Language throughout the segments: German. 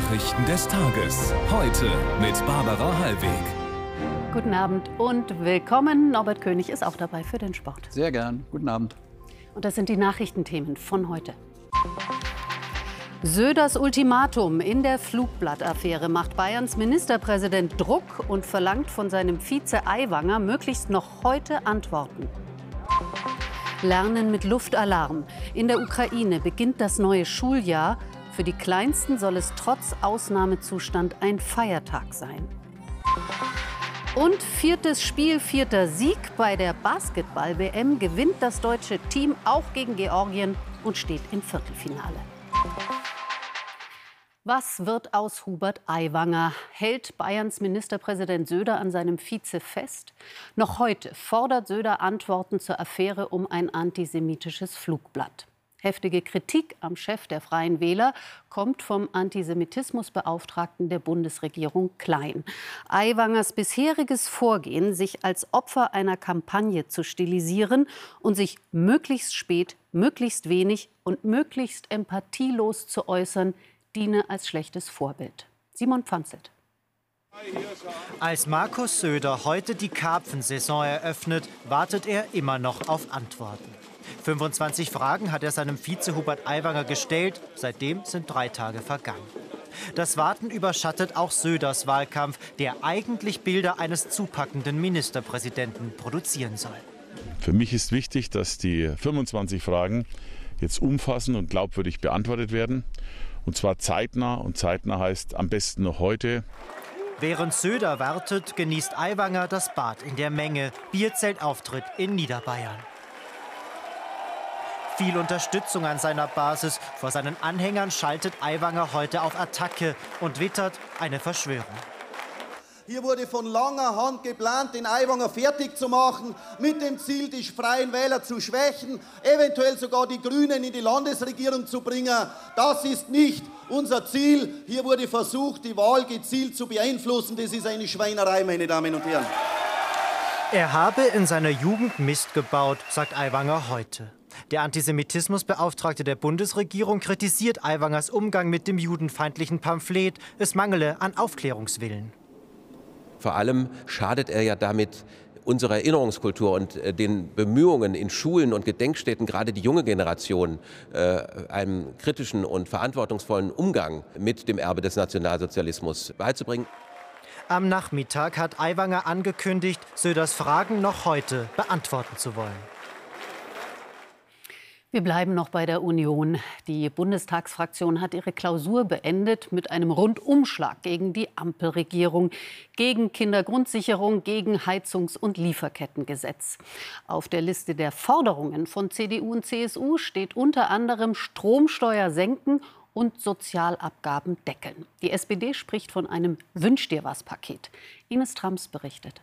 Nachrichten des Tages. Heute mit Barbara Hallweg. Guten Abend und willkommen. Norbert König ist auch dabei für den Sport. Sehr gern. Guten Abend. Und das sind die Nachrichtenthemen von heute. Söders Ultimatum in der Flugblattaffäre macht Bayerns Ministerpräsident Druck und verlangt von seinem Vize Aiwanger möglichst noch heute Antworten. Lernen mit Luftalarm. In der Ukraine beginnt das neue Schuljahr. Für die Kleinsten soll es trotz Ausnahmezustand ein Feiertag sein. Und viertes Spiel, vierter Sieg bei der Basketball-WM gewinnt das deutsche Team auch gegen Georgien und steht im Viertelfinale. Was wird aus Hubert Aiwanger? Hält Bayerns Ministerpräsident Söder an seinem Vize fest? Noch heute fordert Söder Antworten zur Affäre um ein antisemitisches Flugblatt. Heftige Kritik am Chef der Freien Wähler kommt vom Antisemitismusbeauftragten der Bundesregierung Klein. Aiwangers bisheriges Vorgehen, sich als Opfer einer Kampagne zu stilisieren und sich möglichst spät, möglichst wenig und möglichst empathielos zu äußern, diene als schlechtes Vorbild. Simon Pfanzelt. Als Markus Söder heute die Karpfensaison eröffnet, wartet er immer noch auf Antworten. 25 Fragen hat er seinem Vize Hubert Aiwanger gestellt. Seitdem sind drei Tage vergangen. Das Warten überschattet auch Söders Wahlkampf, der eigentlich Bilder eines zupackenden Ministerpräsidenten produzieren soll. Für mich ist wichtig, dass die 25 Fragen jetzt umfassend und glaubwürdig beantwortet werden. Und zwar zeitnah. Und zeitnah heißt am besten noch heute. Während Söder wartet, genießt Aiwanger das Bad in der Menge. Bierzeltauftritt in Niederbayern. Viel Unterstützung an seiner Basis. Vor seinen Anhängern schaltet Aiwanger heute auf Attacke und wittert eine Verschwörung. Hier wurde von langer Hand geplant, den Aiwanger fertig zu machen, mit dem Ziel, die Freien Wähler zu schwächen, eventuell sogar die Grünen in die Landesregierung zu bringen. Das ist nicht unser Ziel. Hier wurde versucht, die Wahl gezielt zu beeinflussen. Das ist eine Schweinerei, meine Damen und Herren. Er habe in seiner Jugend Mist gebaut, sagt Aiwanger heute. Der Antisemitismusbeauftragte der Bundesregierung kritisiert Aiwangers Umgang mit dem judenfeindlichen Pamphlet. Es mangele an Aufklärungswillen. Vor allem schadet er ja damit unserer Erinnerungskultur und äh, den Bemühungen in Schulen und Gedenkstätten, gerade die junge Generation, äh, einen kritischen und verantwortungsvollen Umgang mit dem Erbe des Nationalsozialismus beizubringen. Am Nachmittag hat Aiwanger angekündigt, Söders Fragen noch heute beantworten zu wollen. Wir bleiben noch bei der Union. Die Bundestagsfraktion hat ihre Klausur beendet mit einem Rundumschlag gegen die Ampelregierung, gegen Kindergrundsicherung, gegen Heizungs- und Lieferkettengesetz. Auf der Liste der Forderungen von CDU und CSU steht unter anderem Stromsteuer senken und Sozialabgaben deckeln. Die SPD spricht von einem Wünsch dir was Paket. Ines Trams berichtet.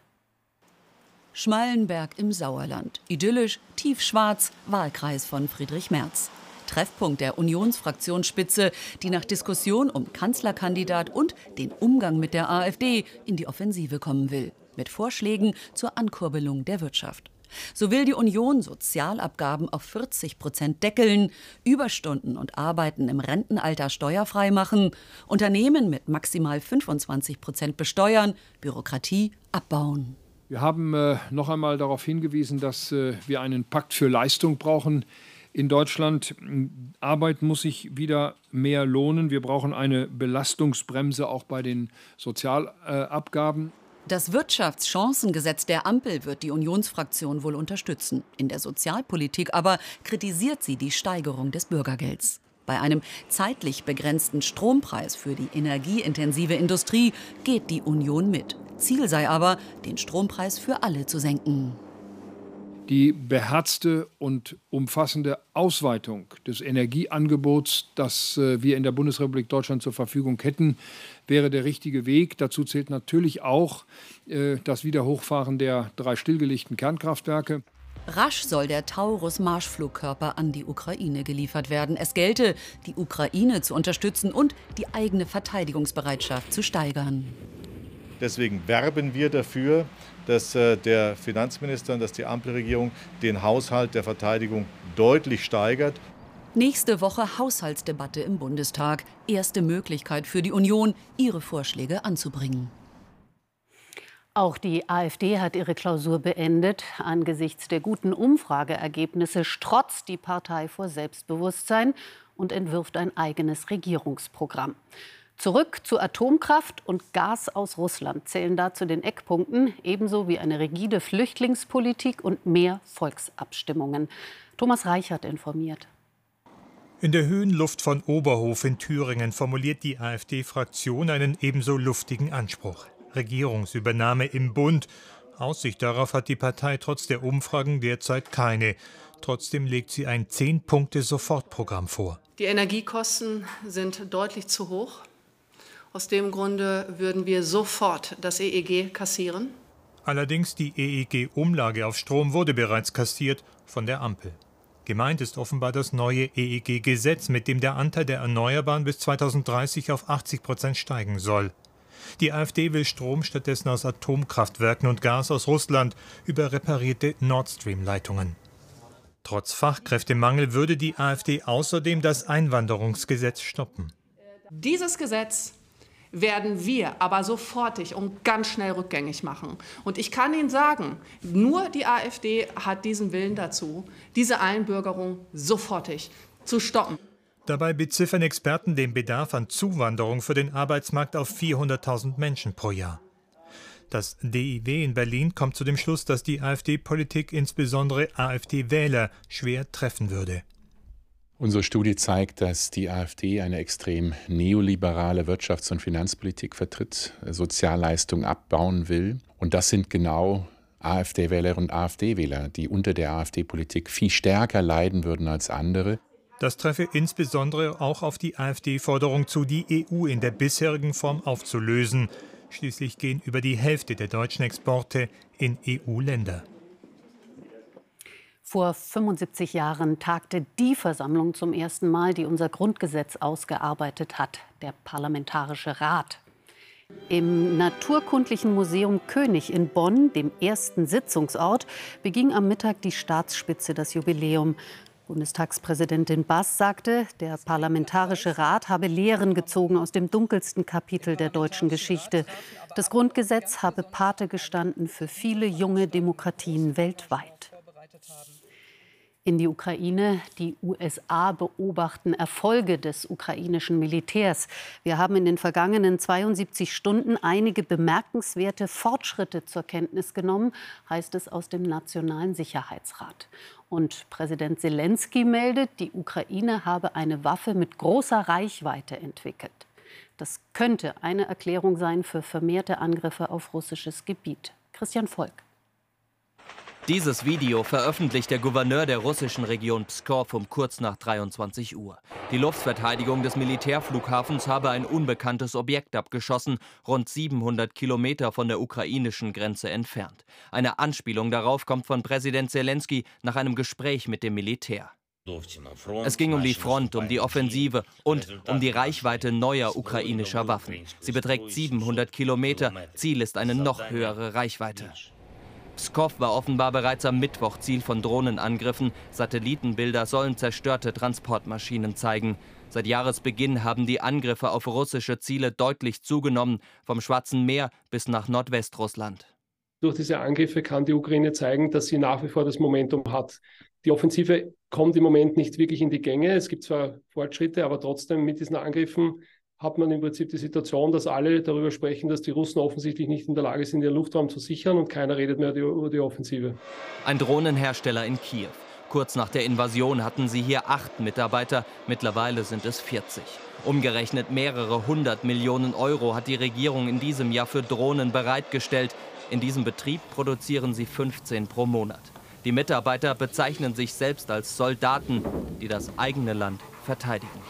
Schmallenberg im Sauerland. Idyllisch, tiefschwarz, Wahlkreis von Friedrich Merz. Treffpunkt der Unionsfraktionsspitze, die nach Diskussion um Kanzlerkandidat und den Umgang mit der AfD in die Offensive kommen will. Mit Vorschlägen zur Ankurbelung der Wirtschaft. So will die Union Sozialabgaben auf 40 Prozent deckeln, Überstunden und Arbeiten im Rentenalter steuerfrei machen, Unternehmen mit maximal 25 Prozent besteuern, Bürokratie abbauen. Wir haben äh, noch einmal darauf hingewiesen, dass äh, wir einen Pakt für Leistung brauchen. In Deutschland Arbeit muss sich wieder mehr lohnen. Wir brauchen eine Belastungsbremse auch bei den Sozialabgaben. Das Wirtschaftschancengesetz der Ampel wird die Unionsfraktion wohl unterstützen. In der Sozialpolitik aber kritisiert sie die Steigerung des Bürgergelds. Bei einem zeitlich begrenzten Strompreis für die energieintensive Industrie geht die Union mit. Ziel sei aber, den Strompreis für alle zu senken. Die beherzte und umfassende Ausweitung des Energieangebots, das äh, wir in der Bundesrepublik Deutschland zur Verfügung hätten, wäre der richtige Weg. Dazu zählt natürlich auch äh, das Wiederhochfahren der drei stillgelegten Kernkraftwerke. Rasch soll der Taurus-Marschflugkörper an die Ukraine geliefert werden. Es gelte, die Ukraine zu unterstützen und die eigene Verteidigungsbereitschaft zu steigern. Deswegen werben wir dafür, dass äh, der Finanzminister und dass die Ampelregierung den Haushalt der Verteidigung deutlich steigert. Nächste Woche Haushaltsdebatte im Bundestag. Erste Möglichkeit für die Union, ihre Vorschläge anzubringen. Auch die AfD hat ihre Klausur beendet. Angesichts der guten Umfrageergebnisse strotzt die Partei vor Selbstbewusstsein und entwirft ein eigenes Regierungsprogramm. Zurück zu Atomkraft und Gas aus Russland zählen da zu den Eckpunkten, ebenso wie eine rigide Flüchtlingspolitik und mehr Volksabstimmungen. Thomas Reichert informiert. In der Höhenluft von Oberhof in Thüringen formuliert die AfD-Fraktion einen ebenso luftigen Anspruch. Regierungsübernahme im Bund. Aussicht darauf hat die Partei trotz der Umfragen derzeit keine. Trotzdem legt sie ein Zehn-Punkte-Sofortprogramm vor. Die Energiekosten sind deutlich zu hoch. Aus dem Grunde würden wir sofort das EEG kassieren. Allerdings die EEG-Umlage auf Strom wurde bereits kassiert von der Ampel. Gemeint ist offenbar das neue EEG-Gesetz, mit dem der Anteil der Erneuerbaren bis 2030 auf 80 Prozent steigen soll. Die AfD will Strom stattdessen aus Atomkraftwerken und Gas aus Russland über reparierte Nord Stream-Leitungen. Trotz Fachkräftemangel würde die AfD außerdem das Einwanderungsgesetz stoppen. Dieses Gesetz werden wir aber sofortig und ganz schnell rückgängig machen. Und ich kann Ihnen sagen, nur die AfD hat diesen Willen dazu, diese Einbürgerung sofortig zu stoppen. Dabei beziffern Experten den Bedarf an Zuwanderung für den Arbeitsmarkt auf 400.000 Menschen pro Jahr. Das DIW in Berlin kommt zu dem Schluss, dass die AfD-Politik insbesondere AfD-Wähler schwer treffen würde. Unsere Studie zeigt, dass die AfD eine extrem neoliberale Wirtschafts- und Finanzpolitik vertritt, Sozialleistungen abbauen will. Und das sind genau AfD-Wählerinnen und AfD-Wähler, die unter der AfD-Politik viel stärker leiden würden als andere. Das treffe insbesondere auch auf die AfD-Forderung zu, die EU in der bisherigen Form aufzulösen. Schließlich gehen über die Hälfte der deutschen Exporte in EU-Länder. Vor 75 Jahren tagte die Versammlung zum ersten Mal, die unser Grundgesetz ausgearbeitet hat, der Parlamentarische Rat. Im Naturkundlichen Museum König in Bonn, dem ersten Sitzungsort, beging am Mittag die Staatsspitze das Jubiläum. Bundestagspräsidentin Bass sagte, der Parlamentarische Rat habe Lehren gezogen aus dem dunkelsten Kapitel der deutschen Geschichte. Das Grundgesetz habe Pate gestanden für viele junge Demokratien weltweit in die Ukraine. Die USA beobachten Erfolge des ukrainischen Militärs. Wir haben in den vergangenen 72 Stunden einige bemerkenswerte Fortschritte zur Kenntnis genommen, heißt es aus dem Nationalen Sicherheitsrat. Und Präsident Zelensky meldet, die Ukraine habe eine Waffe mit großer Reichweite entwickelt. Das könnte eine Erklärung sein für vermehrte Angriffe auf russisches Gebiet. Christian Volk. Dieses Video veröffentlicht der Gouverneur der russischen Region Pskov um kurz nach 23 Uhr. Die Luftverteidigung des Militärflughafens habe ein unbekanntes Objekt abgeschossen, rund 700 Kilometer von der ukrainischen Grenze entfernt. Eine Anspielung darauf kommt von Präsident Zelensky nach einem Gespräch mit dem Militär. Es ging um die Front, um die Offensive und um die Reichweite neuer ukrainischer Waffen. Sie beträgt 700 Kilometer. Ziel ist eine noch höhere Reichweite. Pskov war offenbar bereits am Mittwoch Ziel von Drohnenangriffen. Satellitenbilder sollen zerstörte Transportmaschinen zeigen. Seit Jahresbeginn haben die Angriffe auf russische Ziele deutlich zugenommen, vom Schwarzen Meer bis nach Nordwestrussland. Durch diese Angriffe kann die Ukraine zeigen, dass sie nach wie vor das Momentum hat. Die Offensive kommt im Moment nicht wirklich in die Gänge. Es gibt zwar Fortschritte, aber trotzdem mit diesen Angriffen hat man im Prinzip die Situation, dass alle darüber sprechen, dass die Russen offensichtlich nicht in der Lage sind, ihren Luftraum zu sichern und keiner redet mehr über die Offensive. Ein Drohnenhersteller in Kiew. Kurz nach der Invasion hatten sie hier acht Mitarbeiter, mittlerweile sind es 40. Umgerechnet mehrere hundert Millionen Euro hat die Regierung in diesem Jahr für Drohnen bereitgestellt. In diesem Betrieb produzieren sie 15 pro Monat. Die Mitarbeiter bezeichnen sich selbst als Soldaten, die das eigene Land verteidigen.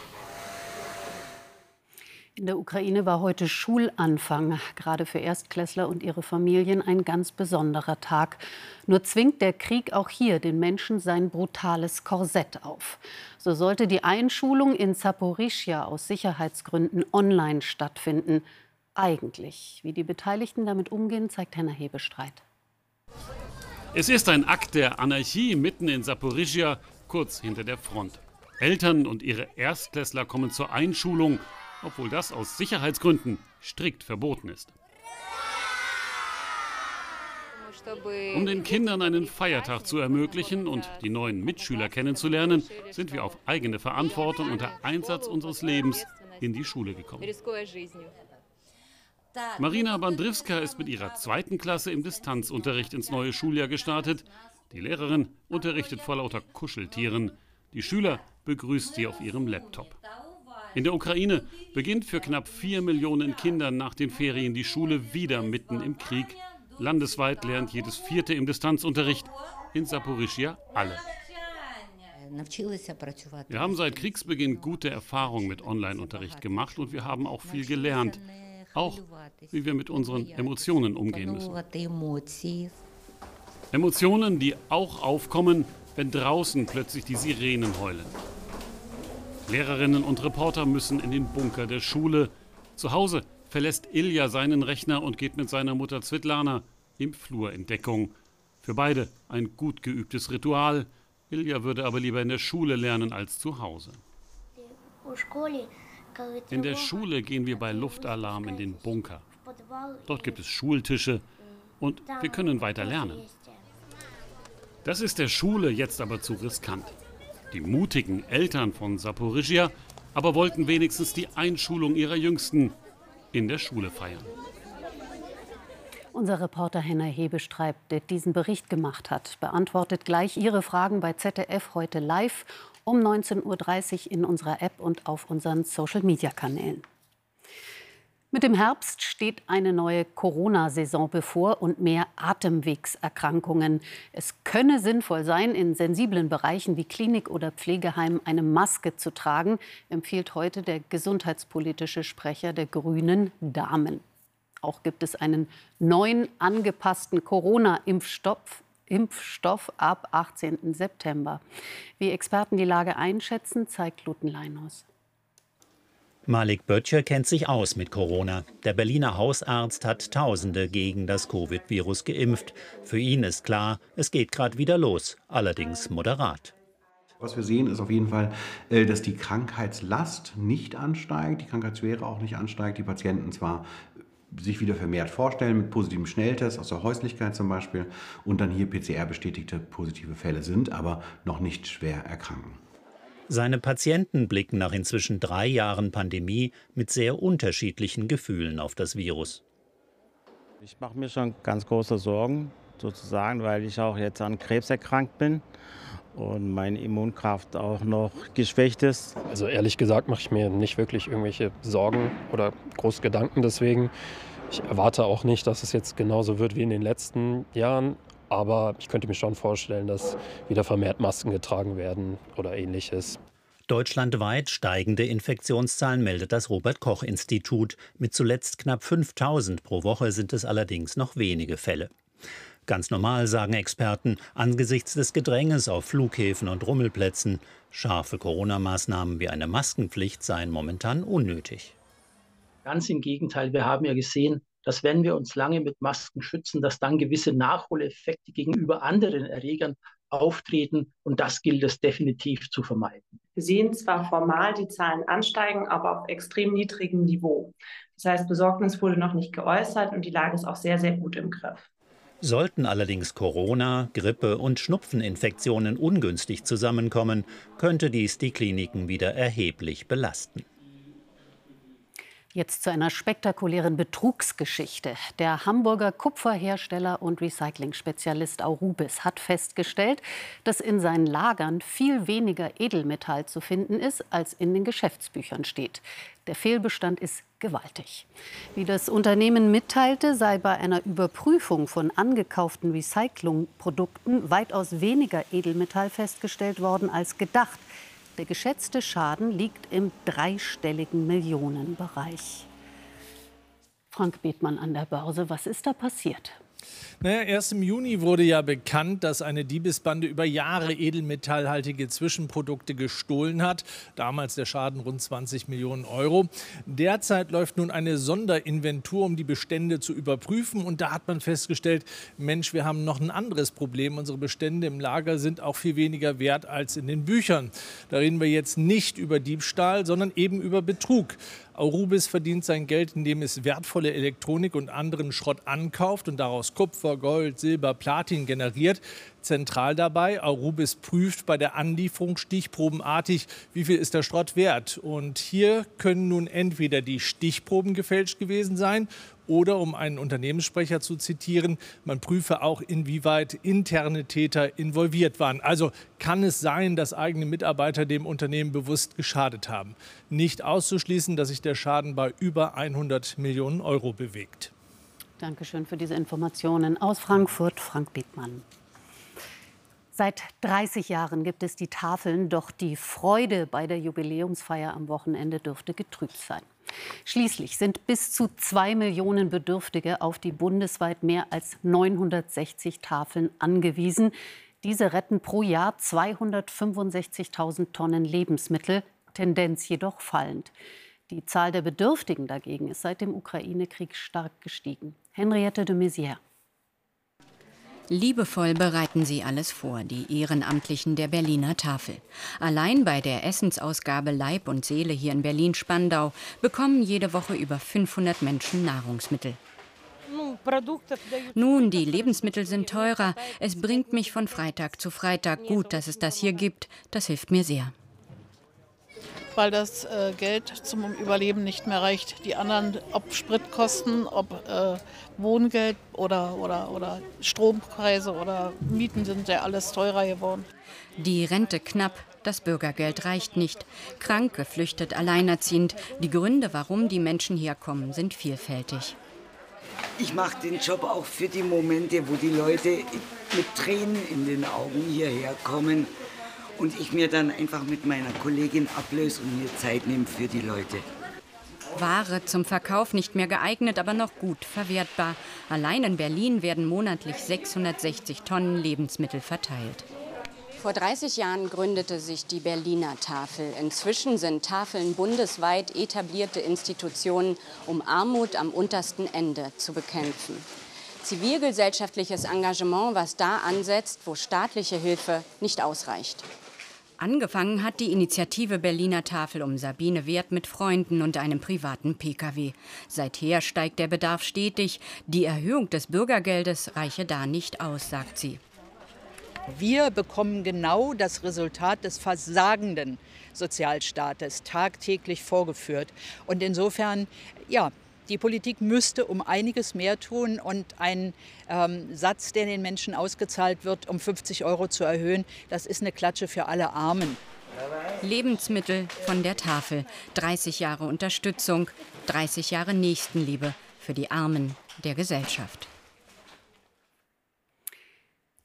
In der Ukraine war heute Schulanfang, gerade für Erstklässler und ihre Familien ein ganz besonderer Tag. Nur zwingt der Krieg auch hier den Menschen sein brutales Korsett auf. So sollte die Einschulung in Zaporischia aus Sicherheitsgründen online stattfinden. Eigentlich. Wie die Beteiligten damit umgehen, zeigt Henna Hebestreit. Es ist ein Akt der Anarchie mitten in Saporischia, kurz hinter der Front. Eltern und ihre Erstklässler kommen zur Einschulung, obwohl das aus Sicherheitsgründen strikt verboten ist. Um den Kindern einen Feiertag zu ermöglichen und die neuen Mitschüler kennenzulernen, sind wir auf eigene Verantwortung unter Einsatz unseres Lebens in die Schule gekommen. Marina Bandrivska ist mit ihrer zweiten Klasse im Distanzunterricht ins neue Schuljahr gestartet. Die Lehrerin unterrichtet vor lauter Kuscheltieren. Die Schüler begrüßt sie auf ihrem Laptop. In der Ukraine beginnt für knapp vier Millionen Kinder nach den Ferien die Schule wieder mitten im Krieg. Landesweit lernt jedes Vierte im Distanzunterricht, in Saporischia alle. Wir haben seit Kriegsbeginn gute Erfahrungen mit Online-Unterricht gemacht und wir haben auch viel gelernt. Auch wie wir mit unseren Emotionen umgehen müssen. Emotionen, die auch aufkommen, wenn draußen plötzlich die Sirenen heulen. Lehrerinnen und Reporter müssen in den Bunker der Schule. Zu Hause verlässt Ilja seinen Rechner und geht mit seiner Mutter Svetlana im Flur in Deckung. Für beide ein gut geübtes Ritual. Ilja würde aber lieber in der Schule lernen als zu Hause. In der Schule gehen wir bei Luftalarm in den Bunker. Dort gibt es Schultische und wir können weiter lernen. Das ist der Schule jetzt aber zu riskant. Die mutigen Eltern von Saporischia aber wollten wenigstens die Einschulung ihrer Jüngsten in der Schule feiern. Unser Reporter Henna Hebestreibt, der diesen Bericht gemacht hat, beantwortet gleich Ihre Fragen bei ZDF heute live um 19.30 Uhr in unserer App und auf unseren Social-Media-Kanälen. Mit dem Herbst steht eine neue Corona-Saison bevor und mehr Atemwegserkrankungen. Es könne sinnvoll sein, in sensiblen Bereichen wie Klinik oder Pflegeheim eine Maske zu tragen, empfiehlt heute der gesundheitspolitische Sprecher der Grünen Damen. Auch gibt es einen neuen angepassten Corona-Impfstoff Impfstoff ab 18. September. Wie Experten die Lage einschätzen, zeigt Luten Leinhaus. Malik Böttcher kennt sich aus mit Corona. Der Berliner Hausarzt hat Tausende gegen das Covid-Virus geimpft. Für ihn ist klar, es geht gerade wieder los, allerdings moderat. Was wir sehen, ist auf jeden Fall, äh, dass die Krankheitslast nicht ansteigt, die Krankheitsschwere auch nicht ansteigt, die Patienten zwar sich wieder vermehrt vorstellen mit positivem Schnelltest aus der Häuslichkeit zum Beispiel und dann hier PCR-bestätigte positive Fälle sind, aber noch nicht schwer erkranken. Seine Patienten blicken nach inzwischen drei Jahren Pandemie mit sehr unterschiedlichen Gefühlen auf das Virus. Ich mache mir schon ganz große Sorgen, sozusagen, weil ich auch jetzt an Krebs erkrankt bin und meine Immunkraft auch noch geschwächt ist. Also ehrlich gesagt mache ich mir nicht wirklich irgendwelche Sorgen oder große Gedanken deswegen. Ich erwarte auch nicht, dass es jetzt genauso wird wie in den letzten Jahren. Aber ich könnte mir schon vorstellen, dass wieder vermehrt Masken getragen werden oder ähnliches. Deutschlandweit steigende Infektionszahlen meldet das Robert Koch Institut. Mit zuletzt knapp 5000 pro Woche sind es allerdings noch wenige Fälle. Ganz normal, sagen Experten, angesichts des Gedränges auf Flughäfen und Rummelplätzen. Scharfe Corona-Maßnahmen wie eine Maskenpflicht seien momentan unnötig. Ganz im Gegenteil, wir haben ja gesehen, dass wenn wir uns lange mit Masken schützen, dass dann gewisse Nachholeffekte gegenüber anderen Erregern auftreten und das gilt es definitiv zu vermeiden. Wir sehen zwar formal die Zahlen ansteigen, aber auf extrem niedrigem Niveau. Das heißt, Besorgnis wurde noch nicht geäußert und die Lage ist auch sehr, sehr gut im Griff. Sollten allerdings Corona, Grippe und Schnupfeninfektionen ungünstig zusammenkommen, könnte dies die Kliniken wieder erheblich belasten. Jetzt zu einer spektakulären Betrugsgeschichte. Der Hamburger Kupferhersteller und Recycling-Spezialist Aurubis hat festgestellt, dass in seinen Lagern viel weniger Edelmetall zu finden ist, als in den Geschäftsbüchern steht. Der Fehlbestand ist gewaltig. Wie das Unternehmen mitteilte, sei bei einer Überprüfung von angekauften Recyclingprodukten weitaus weniger Edelmetall festgestellt worden als gedacht. Der geschätzte Schaden liegt im dreistelligen Millionenbereich. Frank Bethmann an der Börse, was ist da passiert? Naja, erst im Juni wurde ja bekannt, dass eine Diebesbande über Jahre edelmetallhaltige Zwischenprodukte gestohlen hat. Damals der Schaden rund 20 Millionen Euro. Derzeit läuft nun eine Sonderinventur, um die Bestände zu überprüfen. Und da hat man festgestellt, Mensch, wir haben noch ein anderes Problem. Unsere Bestände im Lager sind auch viel weniger wert als in den Büchern. Da reden wir jetzt nicht über Diebstahl, sondern eben über Betrug. Aurubis verdient sein Geld, indem es wertvolle Elektronik und anderen Schrott ankauft und daraus Kupfer, Gold, Silber, Platin generiert. Zentral dabei, Aurubis prüft bei der Anlieferung stichprobenartig, wie viel ist der Schrott wert. Und hier können nun entweder die Stichproben gefälscht gewesen sein oder, um einen Unternehmenssprecher zu zitieren, man prüfe auch, inwieweit interne Täter involviert waren. Also kann es sein, dass eigene Mitarbeiter dem Unternehmen bewusst geschadet haben. Nicht auszuschließen, dass sich der Schaden bei über 100 Millionen Euro bewegt. Dankeschön für diese Informationen aus Frankfurt, Frank Bittmann. Seit 30 Jahren gibt es die Tafeln, doch die Freude bei der Jubiläumsfeier am Wochenende dürfte getrübt sein. Schließlich sind bis zu zwei Millionen Bedürftige auf die bundesweit mehr als 960 Tafeln angewiesen. Diese retten pro Jahr 265.000 Tonnen Lebensmittel, Tendenz jedoch fallend. Die Zahl der Bedürftigen dagegen ist seit dem Ukraine-Krieg stark gestiegen. Henriette de Maizière. Liebevoll bereiten sie alles vor, die Ehrenamtlichen der Berliner Tafel. Allein bei der Essensausgabe Leib und Seele hier in Berlin-Spandau bekommen jede Woche über 500 Menschen Nahrungsmittel. Nun, die Lebensmittel sind teurer. Es bringt mich von Freitag zu Freitag. Gut, dass es das hier gibt. Das hilft mir sehr weil das äh, Geld zum Überleben nicht mehr reicht. Die anderen, ob Spritkosten, ob äh, Wohngeld oder, oder, oder Strompreise oder Mieten sind ja alles teurer geworden. Die Rente knapp, das Bürgergeld reicht nicht. Krank, geflüchtet, alleinerziehend. Die Gründe, warum die Menschen herkommen, sind vielfältig. Ich mache den Job auch für die Momente, wo die Leute mit Tränen in den Augen hierher kommen und ich mir dann einfach mit meiner Kollegin ablöse und mir Zeit nehme für die Leute. Ware zum Verkauf nicht mehr geeignet, aber noch gut verwertbar. Allein in Berlin werden monatlich 660 Tonnen Lebensmittel verteilt. Vor 30 Jahren gründete sich die Berliner Tafel. Inzwischen sind Tafeln bundesweit etablierte Institutionen, um Armut am untersten Ende zu bekämpfen. Zivilgesellschaftliches Engagement, was da ansetzt, wo staatliche Hilfe nicht ausreicht. Angefangen hat die Initiative Berliner Tafel um Sabine Wert mit Freunden und einem privaten Pkw. Seither steigt der Bedarf stetig. Die Erhöhung des Bürgergeldes reiche da nicht aus, sagt sie. Wir bekommen genau das Resultat des versagenden Sozialstaates tagtäglich vorgeführt. Und insofern, ja, die Politik müsste um einiges mehr tun und einen ähm, Satz, der den Menschen ausgezahlt wird, um 50 Euro zu erhöhen, das ist eine Klatsche für alle Armen. Lebensmittel von der Tafel, 30 Jahre Unterstützung, 30 Jahre Nächstenliebe für die Armen der Gesellschaft.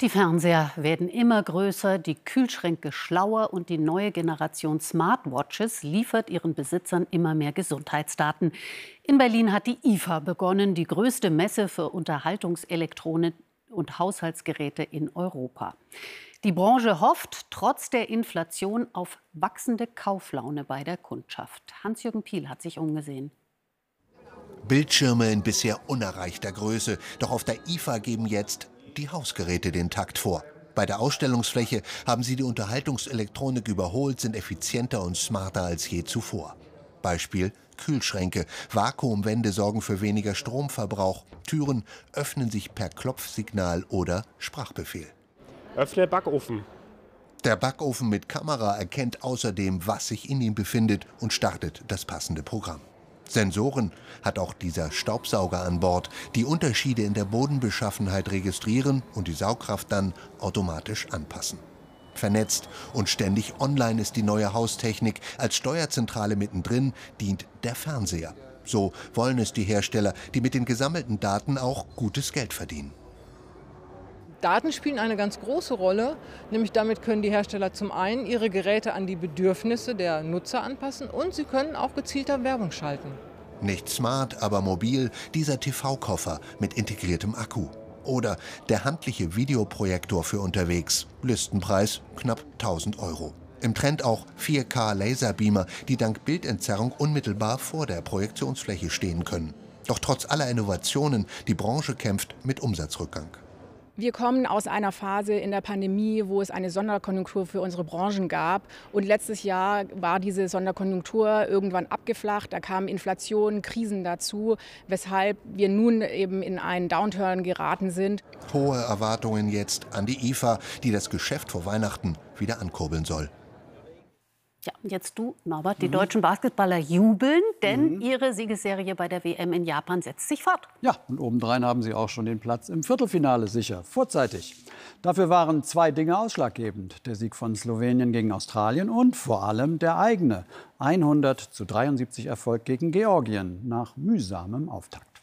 Die Fernseher werden immer größer, die Kühlschränke schlauer und die neue Generation Smartwatches liefert ihren Besitzern immer mehr Gesundheitsdaten. In Berlin hat die IFA begonnen, die größte Messe für Unterhaltungselektronik und Haushaltsgeräte in Europa. Die Branche hofft trotz der Inflation auf wachsende Kauflaune bei der Kundschaft. Hans-Jürgen Piel hat sich umgesehen. Bildschirme in bisher unerreichter Größe. Doch auf der IFA geben jetzt die Hausgeräte den Takt vor. Bei der Ausstellungsfläche haben sie die Unterhaltungselektronik überholt, sind effizienter und smarter als je zuvor. Beispiel Kühlschränke. Vakuumwände sorgen für weniger Stromverbrauch. Türen öffnen sich per Klopfsignal oder Sprachbefehl. Öffne Backofen. Der Backofen mit Kamera erkennt außerdem, was sich in ihm befindet und startet das passende Programm. Sensoren hat auch dieser Staubsauger an Bord, die Unterschiede in der Bodenbeschaffenheit registrieren und die Saugkraft dann automatisch anpassen. Vernetzt und ständig online ist die neue Haustechnik. Als Steuerzentrale mittendrin dient der Fernseher. So wollen es die Hersteller, die mit den gesammelten Daten auch gutes Geld verdienen. Daten spielen eine ganz große Rolle, nämlich damit können die Hersteller zum einen ihre Geräte an die Bedürfnisse der Nutzer anpassen und sie können auch gezielter Werbung schalten. Nicht smart, aber mobil, dieser TV-Koffer mit integriertem Akku. Oder der handliche Videoprojektor für unterwegs. Listenpreis knapp 1000 Euro. Im Trend auch 4K Laserbeamer, die dank Bildentzerrung unmittelbar vor der Projektionsfläche stehen können. Doch trotz aller Innovationen, die Branche kämpft mit Umsatzrückgang. Wir kommen aus einer Phase in der Pandemie, wo es eine Sonderkonjunktur für unsere Branchen gab. Und letztes Jahr war diese Sonderkonjunktur irgendwann abgeflacht. Da kamen Inflation, Krisen dazu, weshalb wir nun eben in einen Downturn geraten sind. Hohe Erwartungen jetzt an die IFA, die das Geschäft vor Weihnachten wieder ankurbeln soll. Ja, und jetzt du, Norbert. Die mhm. deutschen Basketballer jubeln, denn mhm. ihre Siegesserie bei der WM in Japan setzt sich fort. Ja, und obendrein haben sie auch schon den Platz im Viertelfinale sicher, vorzeitig. Dafür waren zwei Dinge ausschlaggebend. Der Sieg von Slowenien gegen Australien und vor allem der eigene 100 zu 73 Erfolg gegen Georgien nach mühsamem Auftakt.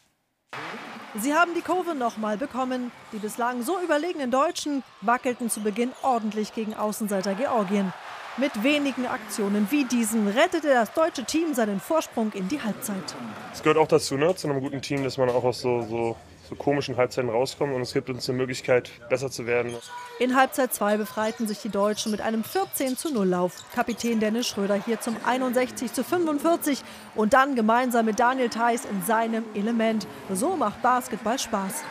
Sie haben die Kurve nochmal bekommen. Die bislang so überlegenen Deutschen wackelten zu Beginn ordentlich gegen Außenseiter Georgien. Mit wenigen Aktionen wie diesen rettete das deutsche Team seinen Vorsprung in die Halbzeit. Es gehört auch dazu, ne, zu einem guten Team, dass man auch aus so, so, so komischen Halbzeiten rauskommt und es gibt uns die Möglichkeit, besser zu werden. In Halbzeit 2 befreiten sich die Deutschen mit einem 14 zu 0 Lauf. Kapitän Dennis Schröder hier zum 61 zu 45 und dann gemeinsam mit Daniel Theiss in seinem Element. So macht Basketball Spaß.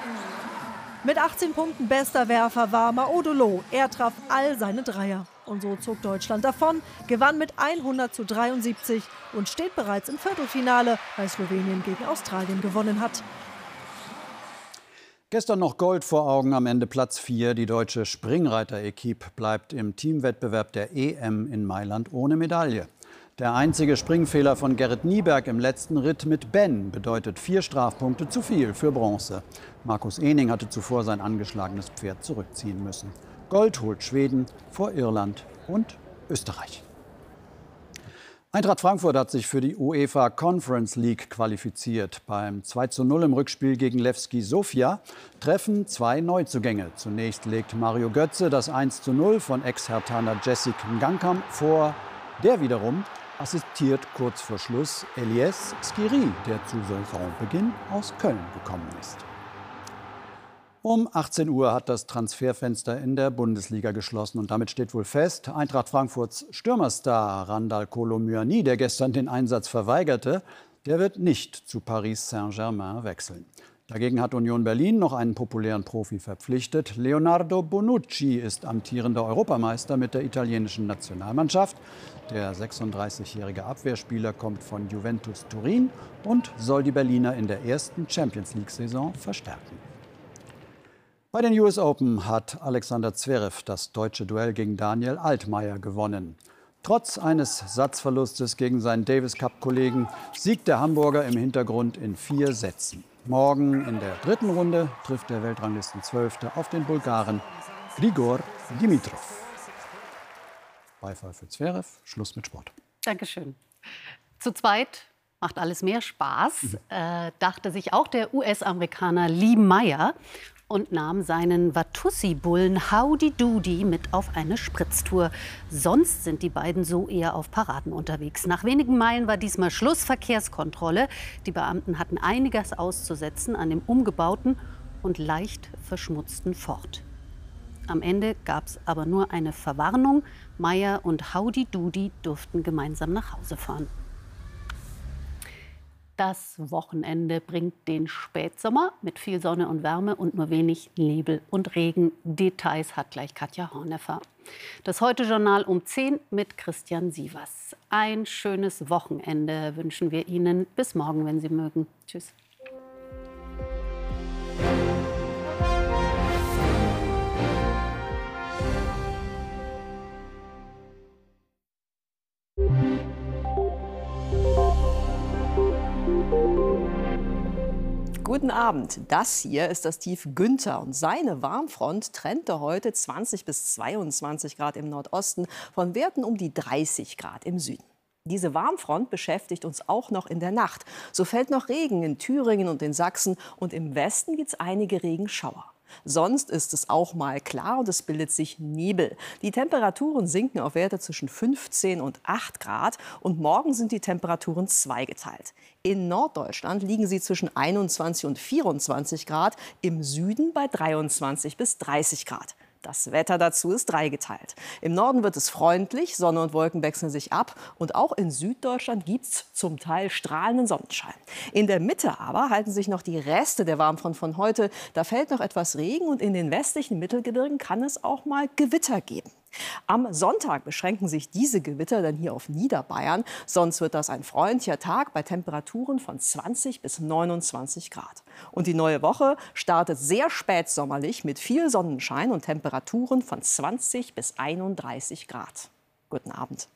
Mit 18 Punkten bester Werfer war Maodolo. Er traf all seine Dreier. Und so zog Deutschland davon, gewann mit 100 zu 73 und steht bereits im Viertelfinale, weil Slowenien gegen Australien gewonnen hat. Gestern noch Gold vor Augen, am Ende Platz 4. Die deutsche Springreiter-Equipe bleibt im Teamwettbewerb der EM in Mailand ohne Medaille. Der einzige Springfehler von Gerrit Nieberg im letzten Ritt mit Ben bedeutet vier Strafpunkte zu viel für Bronze. Markus Ening hatte zuvor sein angeschlagenes Pferd zurückziehen müssen. Gold holt Schweden vor Irland und Österreich. Eintracht Frankfurt hat sich für die UEFA Conference League qualifiziert. Beim 2:0 im Rückspiel gegen Levski Sofia treffen zwei Neuzugänge. Zunächst legt Mario Götze das 1:0 von Ex-Hertaner Jessic Ngankam vor. Der wiederum assistiert kurz vor Schluss Elias Skiri, der zu Saisonbeginn aus Köln gekommen ist. Um 18 Uhr hat das Transferfenster in der Bundesliga geschlossen und damit steht wohl fest, Eintracht Frankfurts Stürmerstar Randall Kolomyani, der gestern den Einsatz verweigerte, der wird nicht zu Paris Saint-Germain wechseln. Dagegen hat Union Berlin noch einen populären Profi verpflichtet. Leonardo Bonucci ist amtierender Europameister mit der italienischen Nationalmannschaft. Der 36-jährige Abwehrspieler kommt von Juventus Turin und soll die Berliner in der ersten Champions League-Saison verstärken. Bei den US Open hat Alexander Zverev das deutsche Duell gegen Daniel Altmaier gewonnen. Trotz eines Satzverlustes gegen seinen Davis Cup-Kollegen siegt der Hamburger im Hintergrund in vier Sätzen. Morgen in der dritten Runde trifft der Weltranglisten Zwölfte auf den Bulgaren Grigor Dimitrov. Beifall für Zverev. Schluss mit Sport. Dankeschön. Zu zweit macht alles mehr Spaß, mhm. äh, dachte sich auch der US-Amerikaner Lee Meyer und nahm seinen Watussi-Bullen Howdy Doody mit auf eine Spritztour. Sonst sind die beiden so eher auf Paraden unterwegs. Nach wenigen Meilen war diesmal Schlussverkehrskontrolle. Die Beamten hatten einiges auszusetzen an dem umgebauten und leicht verschmutzten Ford. Am Ende gab es aber nur eine Verwarnung. Meier und Howdy Doody durften gemeinsam nach Hause fahren. Das Wochenende bringt den Spätsommer mit viel Sonne und Wärme und nur wenig Nebel und Regen. Details hat gleich Katja Horneffer. Das Heute-Journal um 10 mit Christian Sievers. Ein schönes Wochenende wünschen wir Ihnen. Bis morgen, wenn Sie mögen. Tschüss. Guten Abend. Das hier ist das Tief Günther und seine Warmfront trennte heute 20 bis 22 Grad im Nordosten von Werten um die 30 Grad im Süden. Diese Warmfront beschäftigt uns auch noch in der Nacht. So fällt noch Regen in Thüringen und in Sachsen und im Westen gibt es einige Regenschauer. Sonst ist es auch mal klar und es bildet sich Nebel. Die Temperaturen sinken auf Werte zwischen 15 und 8 Grad und morgen sind die Temperaturen zweigeteilt. In Norddeutschland liegen sie zwischen 21 und 24 Grad, im Süden bei 23 bis 30 Grad. Das Wetter dazu ist dreigeteilt. Im Norden wird es freundlich, Sonne und Wolken wechseln sich ab und auch in Süddeutschland gibt es zum Teil strahlenden Sonnenschein. In der Mitte aber halten sich noch die Reste der Warmfront von heute. Da fällt noch etwas Regen und in den westlichen Mittelgebirgen kann es auch mal Gewitter geben. Am Sonntag beschränken sich diese Gewitter dann hier auf Niederbayern. Sonst wird das ein freundlicher Tag bei Temperaturen von 20 bis 29 Grad. Und die neue Woche startet sehr spätsommerlich mit viel Sonnenschein und Temperaturen von 20 bis 31 Grad. Guten Abend.